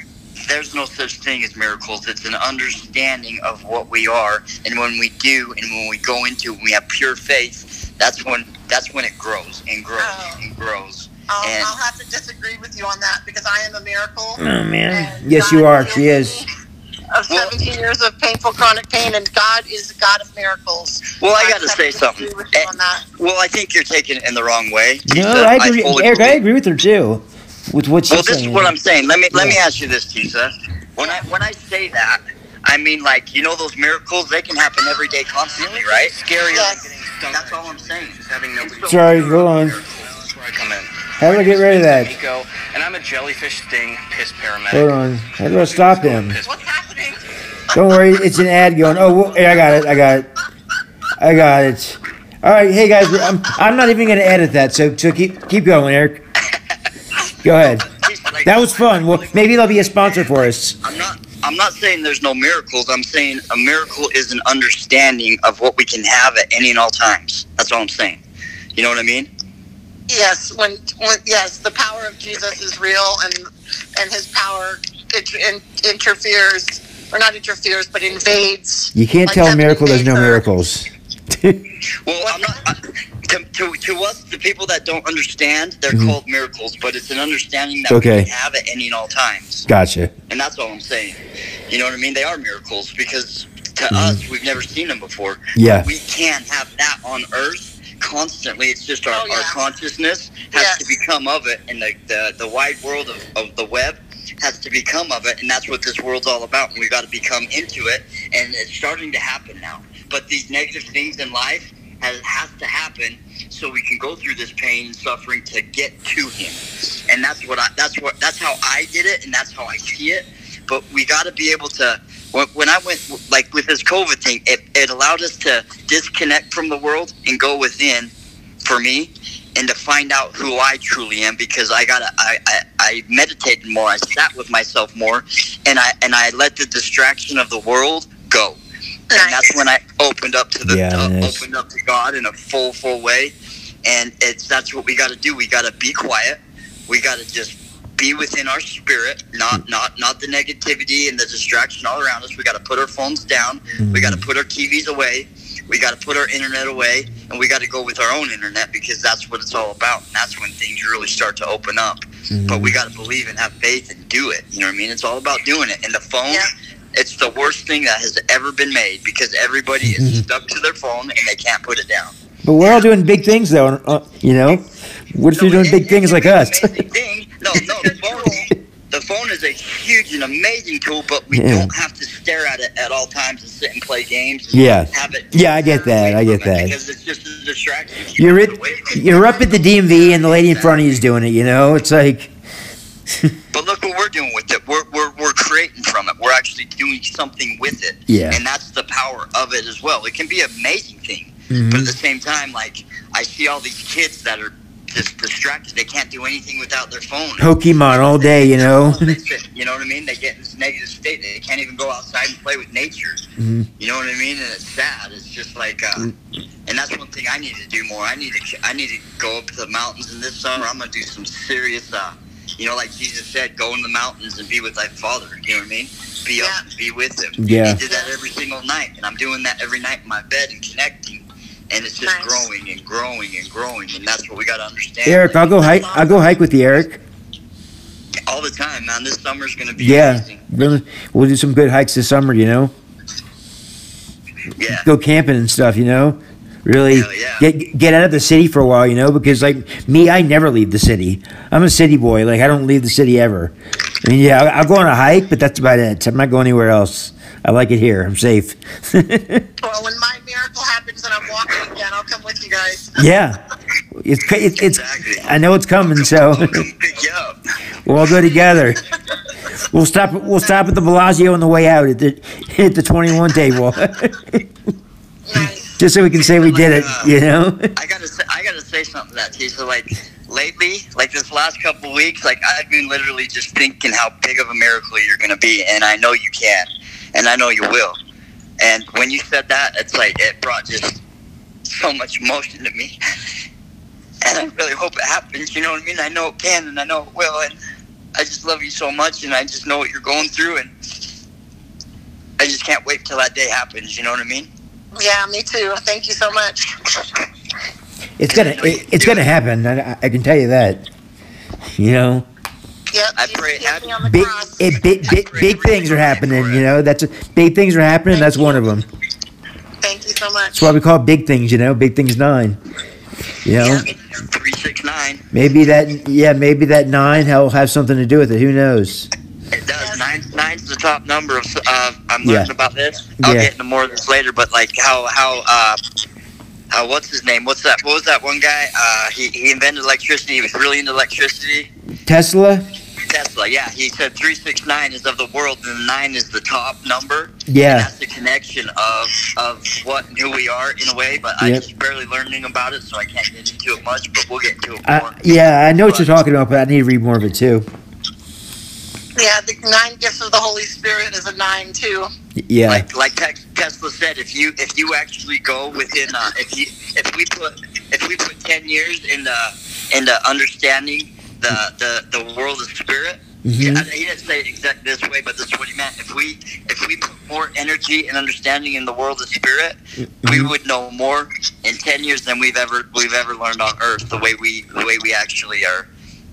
Speaker 2: there's no such thing as miracles. It's an understanding of what we are. And when we do, and when we go into it, we have pure faith, that's when that's when it grows and grows
Speaker 3: Oh.
Speaker 2: and grows.
Speaker 3: I'll,
Speaker 2: And-
Speaker 3: I'll have to disagree with you on that because I am a miracle.
Speaker 1: Oh man.
Speaker 3: And
Speaker 1: Yes, you are.
Speaker 3: healed
Speaker 1: She is.
Speaker 3: Me Of
Speaker 2: Well-
Speaker 3: 17 years of painful chronic pain, and God is the God of miracles.
Speaker 2: Well, I
Speaker 3: I
Speaker 2: got to say something.
Speaker 3: disagree with you
Speaker 2: Eh,
Speaker 3: on that.
Speaker 2: Well, I think you're taking it in the wrong way.
Speaker 1: No,
Speaker 2: Tisa.
Speaker 1: I agree.
Speaker 2: fully
Speaker 1: Eric, I agree with her too. With what she's
Speaker 2: Well, this
Speaker 1: saying.
Speaker 2: is what I'm saying. Let me let me ask you this, Tisa. When I when I say that, I mean like you know those miracles they can happen every day, constantly, right? Scary.
Speaker 3: Yes.
Speaker 2: That's all I'm saying.
Speaker 4: Just having nobody.
Speaker 1: Sorry, hold on.
Speaker 4: That's where I come in.
Speaker 1: How do I get rid of that?
Speaker 4: Nico, and I'm a jellyfish sting piss paramedic.
Speaker 1: Hold on. How do I stop him?
Speaker 3: What's happening?
Speaker 1: Don't worry, it's an ad going. Oh, well, hey, I got it. I got it. I got it. All right, hey guys, I'm, I'm not even going to edit that, so so keep keep going, Eric. Go ahead. That was fun. Well, maybe they'll be a sponsor for us.
Speaker 2: I'm not. I'm not saying there's no miracles. I'm saying a miracle is an understanding of what we can have at any and all times. That's all I'm saying. You know what I mean?
Speaker 3: Yes, when, when yes, the power of Jesus is real, and and His power it, in, interferes, or not interferes, but invades.
Speaker 1: You can't
Speaker 3: Like
Speaker 1: tell a miracle there's no miracles.
Speaker 2: Well, I'm not. I, to, to, to us, the people that don't understand, they're
Speaker 1: Mhm.
Speaker 2: called miracles, but it's an understanding that
Speaker 1: Okay.
Speaker 2: we can have at any and all times.
Speaker 1: gotcha.
Speaker 2: And that's all I'm saying. You know what I mean? They are miracles because to
Speaker 1: Mhm.
Speaker 2: us, we've never seen them before.
Speaker 1: Yeah.
Speaker 2: We can't have that on Earth constantly. It's just our,
Speaker 3: Oh, yeah.
Speaker 2: our consciousness has
Speaker 3: Yes.
Speaker 2: to become of it, and the, the, the wide world of, of the web has to become of it, and that's what this world's all about. And we've got to become into it, and it's starting to happen now. But these negative things in life has, has to happen so we can go through this pain and suffering to get to Him. And that's what I. That's what. That's how I did it, and that's how I see it. But we got to be able to. When when I went like with this COVID thing, it, it allowed us to disconnect from the world and go within, for me, and to find out who I truly am. Because I got I, I I meditated more. I sat with myself more, and I and I let the distraction of the world go. And that's when I opened up to the
Speaker 1: Yeah,
Speaker 2: uh,
Speaker 1: nice.
Speaker 2: opened up to God in a full full way. And it's that's what we got to do. We got to be quiet. We got to just be within our spirit, not mm. not not the negativity and the distraction all around us. We got to put our phones down. We got to mm. put our TVs away. We got to put our internet away, and we got to go with our own internet because that's what it's all about. And that's when things really start to open up. Mm. But we got to believe and have faith and do it. You know what I mean? It's all about doing it. And the phone,
Speaker 3: Yeah.
Speaker 2: it's the worst thing that has ever been made because everybody is mm-hmm. stuck to their phone and they can't put it down.
Speaker 1: But we're all doing big things, though. Uh, you know, what if you're doing
Speaker 2: it-
Speaker 1: big
Speaker 2: it
Speaker 1: things
Speaker 2: can
Speaker 1: like
Speaker 2: be
Speaker 1: us?
Speaker 2: amazing thing. No, the phone, the phone is a huge and amazing tool, but we
Speaker 1: Yeah.
Speaker 2: don't have to stare at it at all times and sit and play games. And
Speaker 1: Yeah.
Speaker 2: have it.
Speaker 1: Yeah, I get that. I get that.
Speaker 2: Because it's just a distraction.
Speaker 1: You're
Speaker 2: Keep
Speaker 1: it,
Speaker 2: it away from it.
Speaker 1: you're up at the DMV, and the lady in front of you is doing it. You know, it's like,
Speaker 2: But look what we're doing with it. We're, we're, we're creating from it. We're actually doing something with it.
Speaker 1: Yeah.
Speaker 2: And that's the power of it as well. It can be an amazing thing.
Speaker 1: Mhm.
Speaker 2: But at the same time, like, I see all these kids that are just distracted. They can't do anything without their phone.
Speaker 1: Pokemon all day. You know.
Speaker 2: They you know what I mean? They get in this negative state. They can't even go outside and play with nature.
Speaker 1: Mhm.
Speaker 2: You know what I mean? And it's sad. It's just like, uh, and that's one thing I need to do more. I need to I need to go up to the mountains in this summer. I'm gonna do some serious, uh, you know, like Jesus said, go in the mountains and be with thy Father. You know what I mean? Be
Speaker 3: Yeah.
Speaker 2: up, be with Him.
Speaker 1: Yeah.
Speaker 2: He did that every single night, and I'm doing that every night in my bed and connecting, and it's just
Speaker 3: Nice.
Speaker 2: growing and growing and growing, and that's what we got to understand.
Speaker 1: Eric, I'll go hike. I'll go hike with you, Eric.
Speaker 2: all the time, man. This summer's gonna be
Speaker 1: Yeah,
Speaker 2: amazing.
Speaker 1: really. We'll do some good hikes this summer. You know,
Speaker 2: Yeah.
Speaker 1: go camping and stuff. You know, really
Speaker 2: yeah.
Speaker 1: get get out of the city for a while. You know, because like me, I never leave the city. I'm a city boy. Like I don't leave the city ever. I mean, yeah, I'll, I'll go on a hike, but that's about it. I'm not going anywhere else. I like it here. I'm safe.
Speaker 3: Well, when my miracle happens and I'm walking again, I'll come with you guys.
Speaker 1: yeah, it's it's, it's
Speaker 2: Exactly.
Speaker 1: I know it's coming, so
Speaker 2: We'll come pick you up.
Speaker 1: we'll all go together. We'll stop. We'll stop at the Bellagio on the way out at the at the 21 table,
Speaker 3: Nice.
Speaker 1: just so we can say we did it. You know.
Speaker 2: I gotta say, I gotta say something to that too. So like lately, like this last couple of weeks, like I've been literally just thinking how big of a miracle you're gonna be, and I know you can, and I know you will. And when you said that, it's like it brought just so much emotion to me. And I really hope it happens. You know what I mean? I know it can, and I know it will, and I just love you so much, and I just know what you're going through, and I just can't wait till that day happens. You know what I mean?
Speaker 3: Yeah, me too. Thank you so much.
Speaker 1: It's gonna it, it's gonna happen. I, I can tell you that. You know,
Speaker 3: Yep.
Speaker 2: I pray-
Speaker 3: gave me on the
Speaker 1: big it, big big big things are happening. You know, that's big things are happening. That's one of them.
Speaker 3: Thank you so much.
Speaker 1: That's why we call big things. You know, big things nine. You know,
Speaker 3: Yeah.
Speaker 2: Three six nine.
Speaker 1: maybe that yeah, maybe that nine will have something to do with it. Who knows?
Speaker 2: It does. Nine, nine's the top number of. Uh, I'm
Speaker 1: Yeah.
Speaker 2: learning about this. I'll
Speaker 1: Yeah.
Speaker 2: get into more of this later. But like how how uh, how what's his name? What's that? What was that one guy? Uh, he he invented electricity. He was really into electricity.
Speaker 1: Tesla.
Speaker 2: Tesla. Yeah, he said three six nine is of the world, and the nine is the top number.
Speaker 1: Yeah.
Speaker 2: That's the connection of of what and who we are in a way. But I'm just barely learning about it, so I can't get into it much. But we'll get into it
Speaker 1: I,
Speaker 2: more.
Speaker 1: yeah, I know what you're talking about, but I need to read more of it too.
Speaker 3: Yeah, the nine gifts of the Holy Spirit is a nine too.
Speaker 1: Yeah.
Speaker 2: Like like Tesla said, if you if you actually go within uh, if you if we put if we put ten years in the in the understanding the the, the world of spirit.
Speaker 1: Mhm.
Speaker 2: Yeah, he didn't say it exactly this way, but this is what he meant. If we if we put more energy and understanding in the world of spirit, we
Speaker 1: Mhm.
Speaker 2: would know more in ten years than we've ever we've ever learned on Earth. The way we the way we actually are.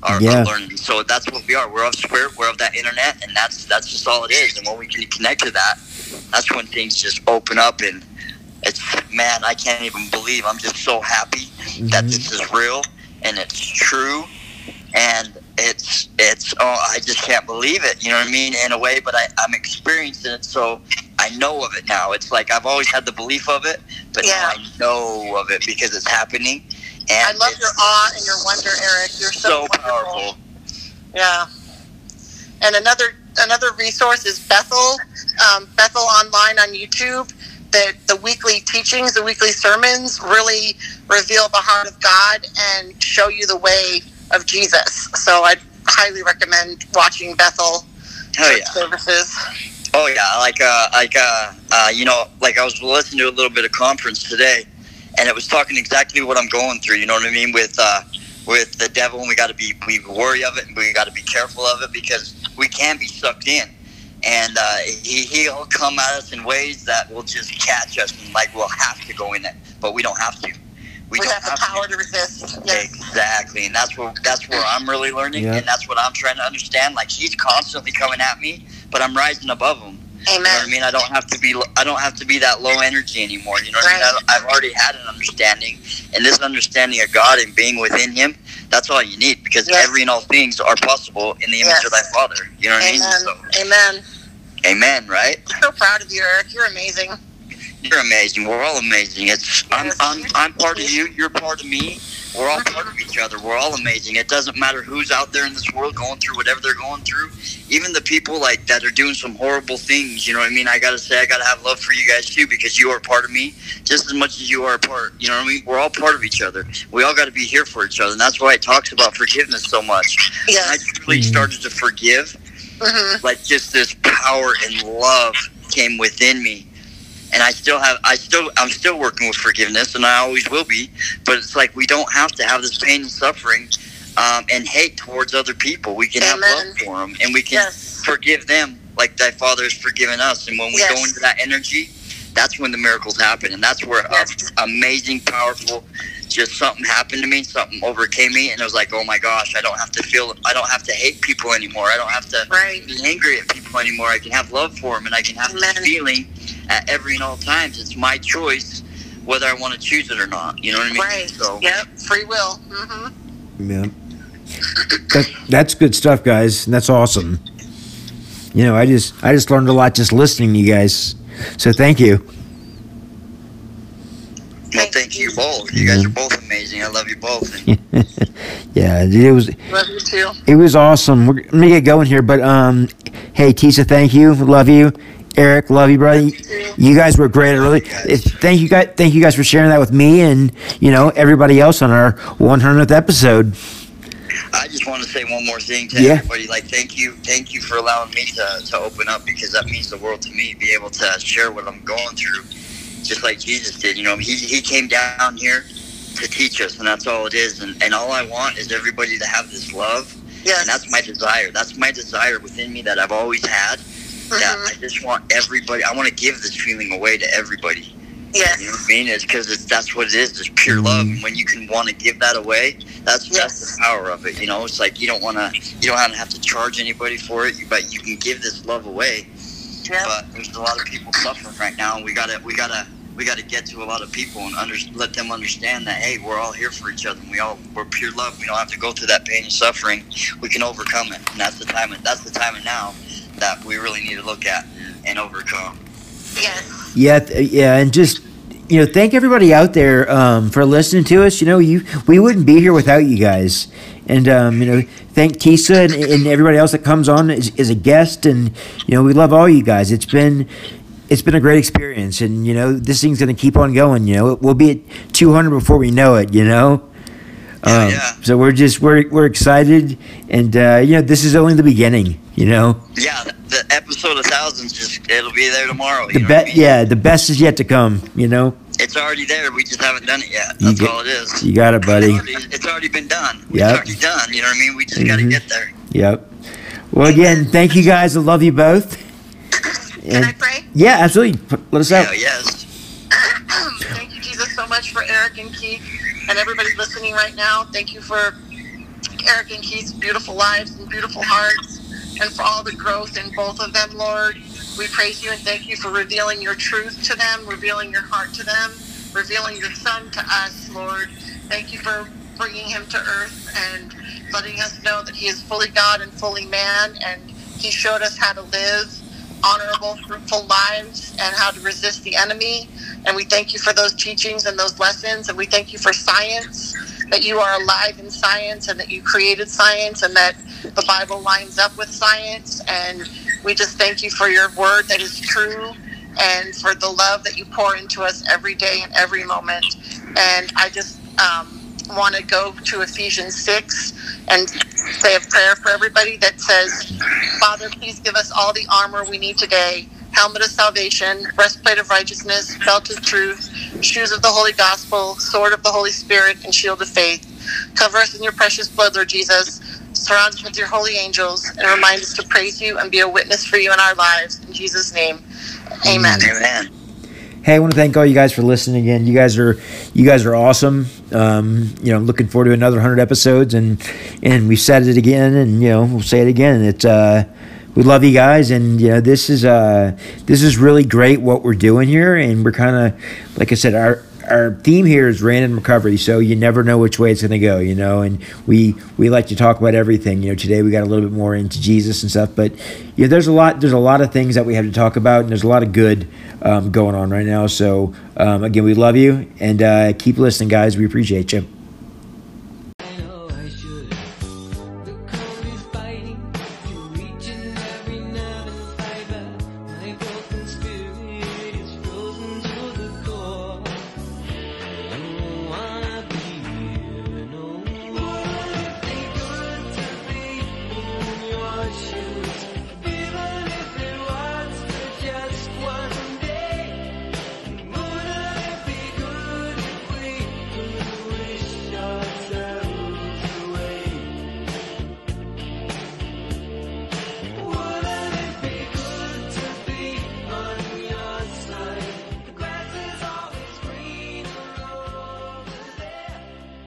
Speaker 2: Are,
Speaker 1: Yeah.
Speaker 2: are learning. So that's what we are. We're of spirit. We're of that internet, and that's that's just all it is. And when we can connect to that, that's when things just open up and it's man i can't even believe i'm just so happy that
Speaker 1: Mhm.
Speaker 2: this is real and it's true and it's it's oh i just can't believe it you know what i mean in a way but I, i'm experiencing it so i know of it now it's like i've always had the belief of it but
Speaker 3: Yeah.
Speaker 2: now i know of it because it's happening and
Speaker 3: I love your awe and your wonder, Eric. You're so,
Speaker 2: so powerful
Speaker 3: Yeah. And another another resource is Bethel, um, Bethel online on YouTube. The the weekly teachings, the weekly sermons, really reveal the heart of God and show you the way of Jesus. So I highly recommend watching Bethel church
Speaker 2: yeah.
Speaker 3: services.
Speaker 2: Oh yeah, like uh, like uh, uh, you know, like I was listening to a little bit of conference today, and it was talking exactly what I'm going through. You know what I mean with uh, with the devil, and we got to be we worry of it, and we got to be careful of it because we can be sucked in, and uh, he he'll come at us in ways that will just catch us, and like we'll have to go in it, but we don't have to. We,
Speaker 3: We
Speaker 2: don't
Speaker 3: have the power to resist. Yes.
Speaker 2: Exactly, and that's where that's where I'm really learning,
Speaker 1: Yeah.
Speaker 2: and that's what I'm trying to understand. Like he's constantly coming at me, but I'm rising above him. You know what I mean? I don't have to be I don't have to be that low energy anymore. You know what I mean? I, I've already had an understanding, and this understanding of God and being within Him, that's all you need because
Speaker 3: Yes.
Speaker 2: every and all things are possible in the image
Speaker 3: Yes.
Speaker 2: of Thy Father. You know what I mean?
Speaker 3: Amen.
Speaker 2: So,
Speaker 3: Amen.
Speaker 2: amen. Right?
Speaker 3: I'm so proud of you, Eric. You're amazing.
Speaker 2: You're amazing. We're all amazing. It's I'm, I'm I'm part of you. You're part of me. We're all part of each other. We're all amazing. It doesn't matter who's out there in this world going through whatever they're going through. Even the people like that are doing some horrible things. You know what I mean? I gotta say, I gotta have love for you guys too because you are part of me just as much as you are a part. You know what I mean? We're all part of each other. We all got to be here for each other, and that's why it talks about forgiveness so much. I
Speaker 3: Yes.
Speaker 2: truly started to forgive
Speaker 3: hmm
Speaker 2: like just this power and love came within me and I still have I still I'm still working with forgiveness, and I always will be. But it's like we don't have to have this pain and suffering um, and hate towards other people. We can
Speaker 3: Amen.
Speaker 2: have love for them, and we can
Speaker 3: Yes.
Speaker 2: forgive them like Thy Father has forgiven us. And when we go into that energy, that's when the miracles happen, and that's where
Speaker 3: Yes.
Speaker 2: uh, amazing, powerful. Just something happened to me, something overcame me, and it was like, oh my gosh, I don't have to feel, I don't have to hate people anymore. I don't have to
Speaker 3: Right.
Speaker 2: be angry at people anymore. I can have love for them, and I can have
Speaker 3: Amen.
Speaker 2: this feeling at every and all times. It's my choice whether I want to choose it or not. You know what I mean?
Speaker 3: Right.
Speaker 2: So
Speaker 3: Yep. Free will. Mm hmm
Speaker 1: Yeah. That, that's good stuff, guys. and That's awesome. You know, I just I just learned a lot just listening to you guys. So thank you.
Speaker 2: well,
Speaker 3: Thank
Speaker 2: thank you
Speaker 3: you.
Speaker 2: both. You guys are both amazing. I love you both.
Speaker 1: yeah, it was
Speaker 3: Love you too.
Speaker 1: it was awesome. We're gonna get going here, but um, hey Tisa, thank you, love you. Eric, love you, brother. You, you guys were great. I really thank you guys. Thank you guys for sharing that with me and you know everybody else on our 100th episode.
Speaker 2: I just want to say one more thing to
Speaker 1: Yeah.
Speaker 2: everybody. Like, thank you, thank you for allowing me to, to open up because that means the world to me. Be able to share what I'm going through, just like Jesus did. You know, he he came down here to teach us, and that's all it is. And and all I want is everybody to have this love,
Speaker 3: Yes.
Speaker 2: and that's my desire. That's my desire within me that I've always had. That
Speaker 3: Mhm.
Speaker 2: I just want everybody. I want to give this feeling away to everybody.
Speaker 3: Yes.
Speaker 2: You know what I mean? It's because it's, that's what it is. It's pure love. And when you can want to give that away, that's
Speaker 3: Yes.
Speaker 2: that's the power of it. You know, it's like you don't want to, you don't have to charge anybody for it, but you can give this love away.
Speaker 3: Yep.
Speaker 2: But there's a lot of people suffering right now, and we gotta, we gotta, we gotta get to a lot of people and under, let them understand that hey, we're all here for each other. And we all we're pure love. We don't have to go through that pain and suffering. We can overcome it, and that's the time. That's the time and now that we really need to look at and overcome.
Speaker 3: Yes.
Speaker 1: Yeah, th- yeah, and just you know, thank everybody out there um, for listening to us. You know, you we wouldn't be here without you guys, and um, you know, thank Tisa and, and everybody else that comes on as, as a guest, and you know, we love all you guys. It's been it's been a great experience, and you know, this thing's gonna keep on going. You know, we'll be at 200 before we know it. You know.
Speaker 2: Yeah,
Speaker 1: Um,
Speaker 2: yeah.
Speaker 1: So we're just we're we're excited, and uh, you know this is only the beginning. You know,
Speaker 2: Yeah, the, the episode of thousands just it'll be there tomorrow.
Speaker 1: the
Speaker 2: You know what I mean?
Speaker 1: yeah, the best is yet to come. You know,
Speaker 2: It's already there. We just haven't done it yet.
Speaker 1: You
Speaker 2: That's
Speaker 1: get-
Speaker 2: all it is.
Speaker 1: you got it, buddy.
Speaker 2: It's already, it's already been done.
Speaker 1: Yep.
Speaker 2: It's already done. You know what I mean? We just got to get there.
Speaker 1: Yep. Well, again, thank you guys. I love you both.
Speaker 3: Can I pray?
Speaker 1: yeah, absolutely. Let us out.
Speaker 2: Yeah, yes.
Speaker 3: Thank you, Jesus, so much for Eric and Keith and everybody listening right now. Thank you for Eric and Keith's beautiful lives and beautiful hearts and for all the growth in both of them, Lord. We praise you and thank you for revealing your truth to them, revealing your heart to them, revealing your son to us, Lord. Thank you for bringing him to earth and letting us know that he is fully God and fully man and he showed us how to live honorable, fruitful lives and how to resist the enemy. And we thank you for those teachings and those lessons. And we thank you for science, that you are alive in science and that you created science and that the Bible lines up with science. And we just thank you for your word that is true and for the love that you pour into us every day and every moment. And I just um, want to go to Ephesians 6 and say a prayer for everybody that says, Father, please give us all the armor we need today helmet of salvation, breastplate of righteousness, belt of truth, shoes of the Holy Gospel, sword of the Holy Spirit, and shield of faith. Cover us in your precious blood, Lord Jesus. Surround us with your holy angels and remind us to praise you and be a witness for you in our lives. In Jesus' name, amen.
Speaker 2: Amen.
Speaker 1: Hey, I want to thank all you guys for listening again. You guys are you guys are awesome. Um, you know, looking forward to another hundred episodes, and and we've said it again, and you know, we'll say it again. It's uh, we love you guys, and you know, this is uh, this is really great what we're doing here, and we're kind of like I said, our our theme here is random recovery, so you never know which way it's going to go, you know. And we we like to talk about everything. You know, today we got a little bit more into Jesus and stuff, but yeah, there's a lot there's a lot of things that we have to talk about, and there's a lot of good um, going on right now. So um, again, we love you, and uh, keep listening, guys. We appreciate you.